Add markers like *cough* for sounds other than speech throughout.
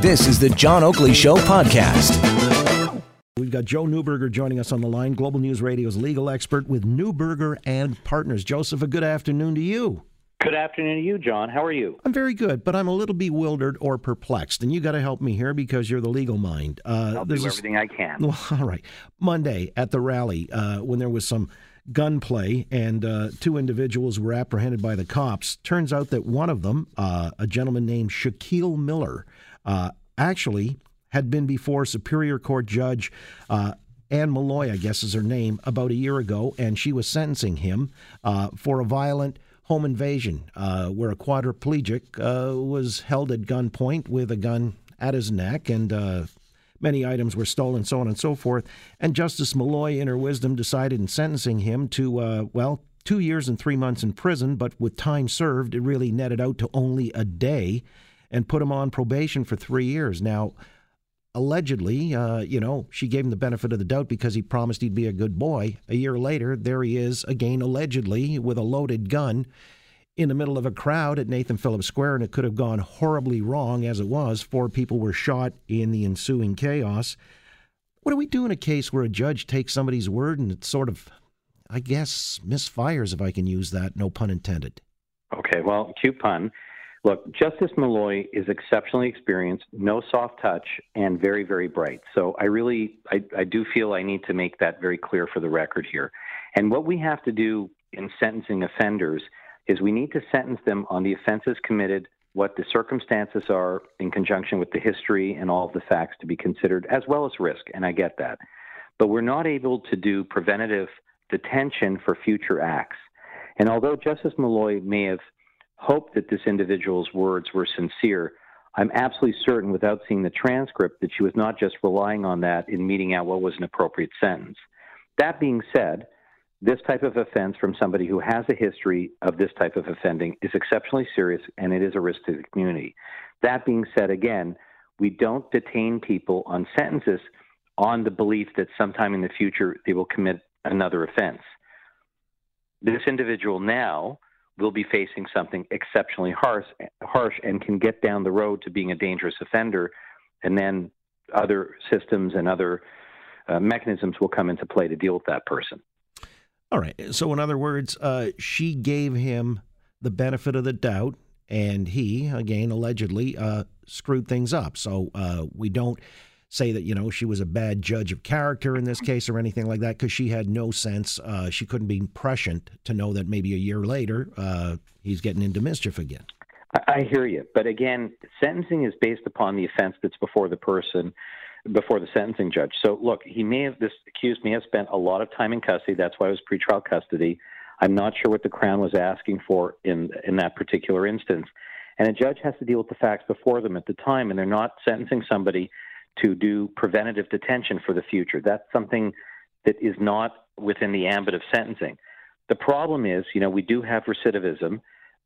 This is the John Oakley Show podcast. We've got Joe Neuberger joining us on the line, Global News Radio's legal expert with Neuberger and Partners. Joseph, a good afternoon to you. Good afternoon to you, John. How are you? I'm very good, but I'm a little bewildered or perplexed, and you got to help me here because you're the legal mind. Uh, I'll do everything I can. Well, *laughs* all right. Monday at the rally, uh, when there was some gunplay and uh, two individuals were apprehended by the cops, turns out that one of them, uh, a gentleman named Shaquille Miller, uh, actually had been before Superior Court Judge uh, Anne Molloy, I guess is her name, about a year ago, and she was sentencing him uh, for a violent home invasion uh, where a quadriplegic was held at gunpoint with a gun at his neck and many items were stolen, so on and so forth. And Justice Molloy, in her wisdom, decided in sentencing him to, uh, well, two years and three months in prison, but with time served, it really netted out to only a day and put him on probation for three years. Now, allegedly, uh, you know, she gave him the benefit of the doubt because he promised he'd be a good boy. A year later, there he is again, allegedly, with a loaded gun in the middle of a crowd at Nathan Phillips Square, and it could have gone horribly wrong as it was. Four people were shot in the ensuing chaos. What do we do in a case where a judge takes somebody's word and it sort of, I guess, misfires, if I can use that, no pun intended? Okay, well, cute pun. Look, Justice Molloy is exceptionally experienced, no soft touch, and very, very bright. So I really, I, I do feel I need to make that very clear for the record here. And what we have to do in sentencing offenders is we need to sentence them on the offenses committed, what the circumstances are in conjunction with the history and all of the facts to be considered, as well as risk. And I get that. But we're not able to do preventative detention for future acts. And although Justice Molloy may have hoped that this individual's words were sincere. I'm absolutely certain, without seeing the transcript, that she was not just relying on that in meeting out what was an appropriate sentence. That being said, this type of offense from somebody who has a history of this type of offending is exceptionally serious and it is a risk to the community. That being said, again, we don't detain people on sentences on the belief that sometime in the future they will commit another offense. This individual now will be facing something exceptionally harsh, harsh and can get down the road to being a dangerous offender, and then other systems and other uh, mechanisms will come into play to deal with that person. All right. So, in other words, uh, she gave him the benefit of the doubt, and he, again, allegedly, uh, screwed things up. So, uh, we don't say that you know she was a bad judge of character in this case or anything like that because she had no sense. Uh, she couldn't be prescient to know that maybe a year later uh, he's getting into mischief again. I hear you, but again, sentencing is based upon the offense that's before the person, before the sentencing judge. So look, he may have this accused may have spent a lot of time in custody. That's why it was pretrial custody. I'm not sure what the Crown was asking for in in that particular instance. And a judge has to deal with the facts before them at the time, and they're not sentencing somebody to do preventative detention for the future. That's something that is not within the ambit of sentencing. The problem is, you know, we do have recidivism,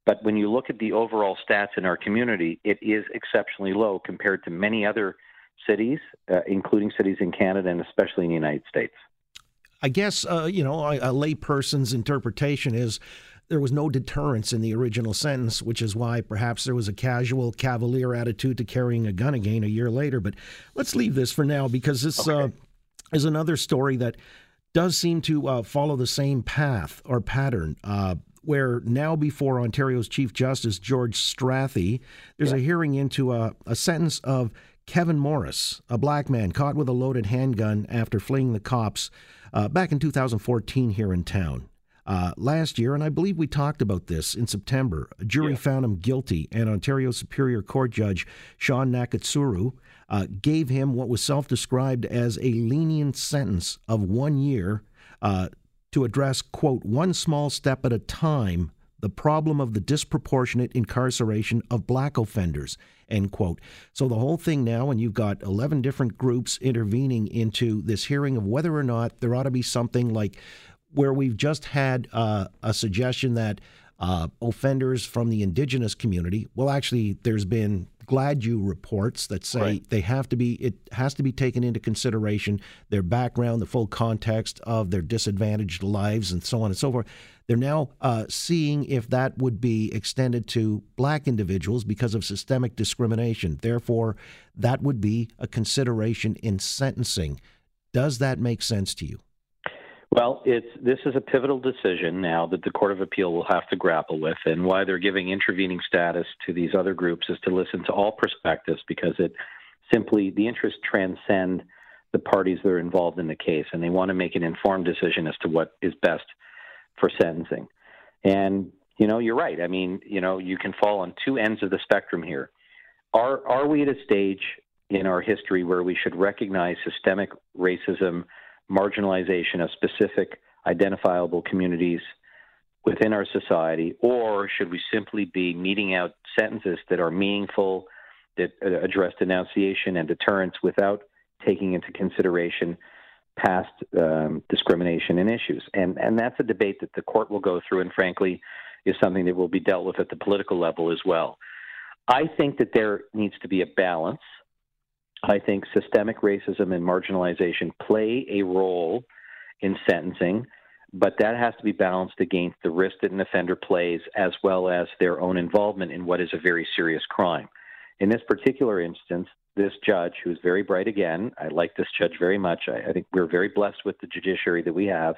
but when you look at the overall stats in our community, it is exceptionally low compared to many other cities, uh, including cities in Canada and especially in the United States. I guess, uh, you know, a, a layperson's interpretation is there was no deterrence in the original sentence, which is why perhaps there was a casual, cavalier attitude to carrying a gun again a year later. But let's leave this for now because this uh, okay. uh, is another story that does seem to uh, follow the same path or pattern. Uh, where now before Ontario's Chief Justice George Strathy, there's yeah. a hearing into a, a sentence of Kevin Morris, a black man caught with a loaded handgun after fleeing the cops uh, back in 2014 here in town. Uh, last year, and I believe we talked about this in September, a jury yeah. found him guilty, and Ontario Superior Court Judge Shaun Nakatsuru uh, gave him what was self described as a lenient sentence of one year uh, to address, quote, one small step at a time, the problem of the disproportionate incarceration of black offenders, end quote. So the whole thing now, and you've got 11 different groups intervening into this hearing of whether or not there ought to be something like where we've just had uh, a suggestion that uh, offenders from the indigenous community, well, actually, there's been Gladue reports that say right. they have to be, it has to be taken into consideration their background, the full context of their disadvantaged lives, and so on and so forth. They're now uh, seeing if that would be extended to black individuals because of systemic discrimination. Therefore, that would be a consideration in sentencing. Does that make sense to you? Well, it's this is a pivotal decision now that the Court of Appeal will have to grapple with, and why they're giving intervening status to these other groups is to listen to all perspectives because it simply the interests transcend the parties that are involved in the case, and they want to make an informed decision as to what is best for sentencing. And you know, you're right. I mean, you know, you can fall on two ends of the spectrum here. Are are we at a stage in our history where we should recognize systemic racism? marginalization of specific identifiable communities within our society, or should we simply be meting out sentences that are meaningful, that uh, address denunciation and deterrence without taking into consideration past um, discrimination and issues? And, and that's a debate that the court will go through, and frankly, is something that will be dealt with at the political level as well. I think that there needs to be a balance I think systemic racism and marginalization play a role in sentencing, but that has to be balanced against the risk that an offender plays as well as their own involvement in what is a very serious crime. In this particular instance, this judge, who's very bright again, I like this judge very much. I, I think we're very blessed with the judiciary that we have,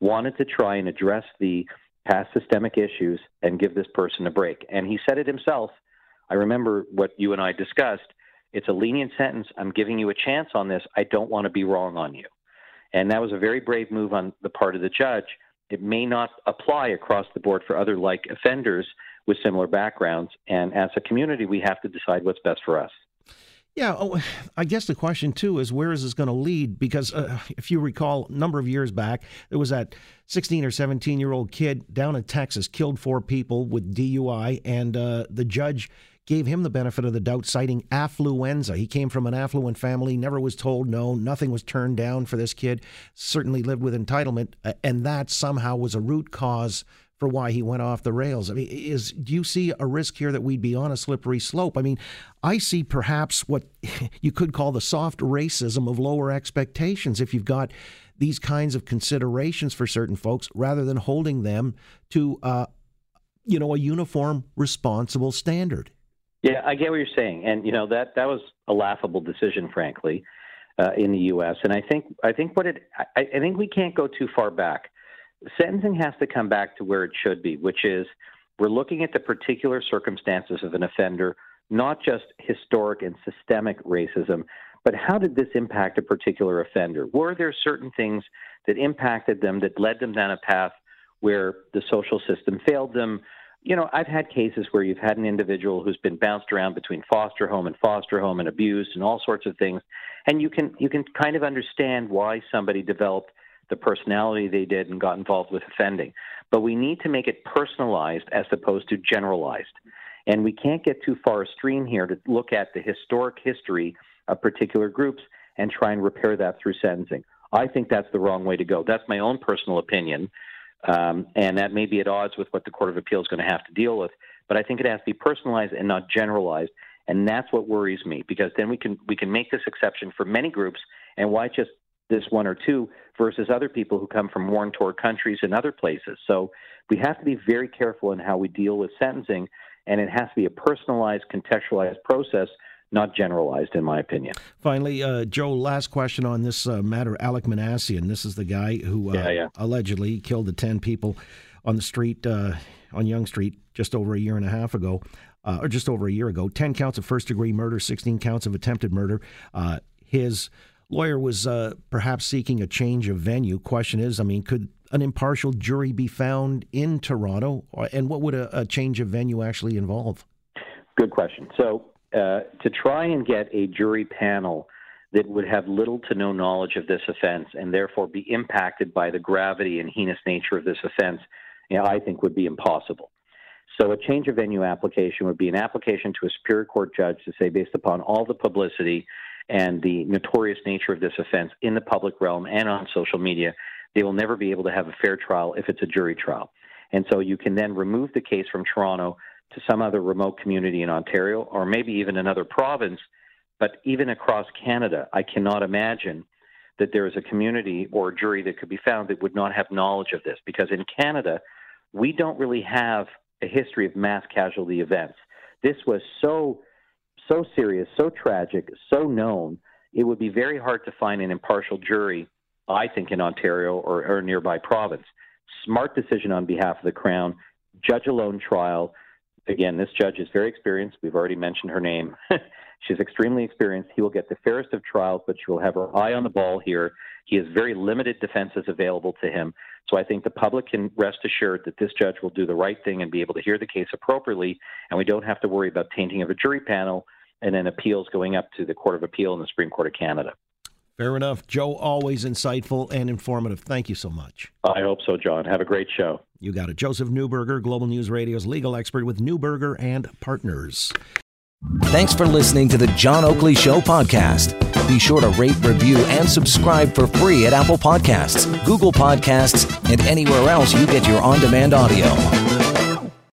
wanted to try and address the past systemic issues and give this person a break. And he said it himself. I remember what you and I discussed it's a lenient sentence. I'm giving you a chance on this. I don't want to be wrong on you. And that was a very brave move on the part of the judge. It may not apply across the board for other like offenders with similar backgrounds. And as a community, we have to decide what's best for us. Yeah, oh, I guess the question too is where is this going to lead? Because uh, if you recall, a number of years back, there was that 16 or 17 year old kid down in Texas killed four people with DUI, and uh, the judge gave him the benefit of the doubt, citing affluenza. He came from an affluent family, never was told no, nothing was turned down for this kid, certainly lived with entitlement, and that somehow was a root cause for why he went off the rails. I mean, is do you see a risk here that we'd be on a slippery slope? I mean, I see perhaps what *laughs* you could call the soft racism of lower expectations if you've got these kinds of considerations for certain folks rather than holding them to uh, you know a uniform responsible standard. Yeah, I get what you're saying, and you know that that was a laughable decision, frankly, uh, in the U.S. And I think I think what it I, I think we can't go too far back. Sentencing has to come back to where it should be, which is we're looking at the particular circumstances of an offender, not just historic and systemic racism, but how did this impact a particular offender? Were there certain things that impacted them that led them down a path where the social system failed them? you know, I've had cases where you've had an individual who's been bounced around between foster home and foster home and abused and all sorts of things, and you can you can kind of understand why somebody developed the personality they did and got involved with offending. But we need to make it personalized as opposed to generalized. And we can't get too far astream here to look at the historic history of particular groups and try and repair that through sentencing. I think that's the wrong way to go. That's my own personal opinion. Um, and that may be at odds with what the Court of Appeal is going to have to deal with. But I think it has to be personalized and not generalized. And that's what worries me because then we can we can make this exception for many groups. And why just this one or two versus other people who come from war torn countries and other places? So we have to be very careful in how we deal with sentencing, and it has to be a personalized, contextualized process not generalized, in my opinion. Finally, uh, Joe, last question on this uh, matter. Alec Minassian, this is the guy who uh, yeah, yeah. allegedly killed the 10 people on the street, uh, on Yonge Street, just over a year and a half ago, uh, or just over a year ago. 10 counts of first degree murder, 16 counts of attempted murder. Uh, his lawyer was perhaps seeking a change of venue. Question is, I mean, could an impartial jury be found in Toronto? And what would a, a change of venue actually involve? Good question. So uh, to try and get a jury panel that would have little to no knowledge of this offense and therefore be impacted by the gravity and heinous nature of this offense, you know, I think would be impossible. So a change of venue application would be an application to a Superior Court judge to say, based upon all the publicity and the notorious nature of this offense in the public realm and on social media, they will never be able to have a fair trial if it's a jury trial. And so you can then remove the case from Toronto to some other remote community in Ontario or maybe even another province. But even across Canada, I cannot imagine that there is a community or a jury that could be found that would not have knowledge of this. Because in Canada, we don't really have a history of mass casualty events. This was so so serious, so tragic, so known. It would be very hard to find an impartial jury, I think, in Ontario or, or nearby province. Smart decision on behalf of the Crown, judge alone trial. Again, this judge is very experienced. We've already mentioned her name. *laughs* She's extremely experienced. He will get the fairest of trials, but she will have her eye on the ball here. He has very limited defenses available to him. So I think the public can rest assured that this judge will do the right thing and be able to hear the case appropriately, and we don't have to worry about tainting of a jury panel and then appeals going up to the Court of Appeal and the Supreme Court of Canada. Fair enough. Joe, always insightful and informative. Thank you so much. I hope so, John. Have a great show. You got it. Joseph Neuberger, Global News Radio's legal expert with Neuberger and Partners. Thanks for listening to the John Oakley Show podcast. Be sure to rate, review, and subscribe for free at Apple Podcasts, Google Podcasts, and anywhere else you get your on demand audio.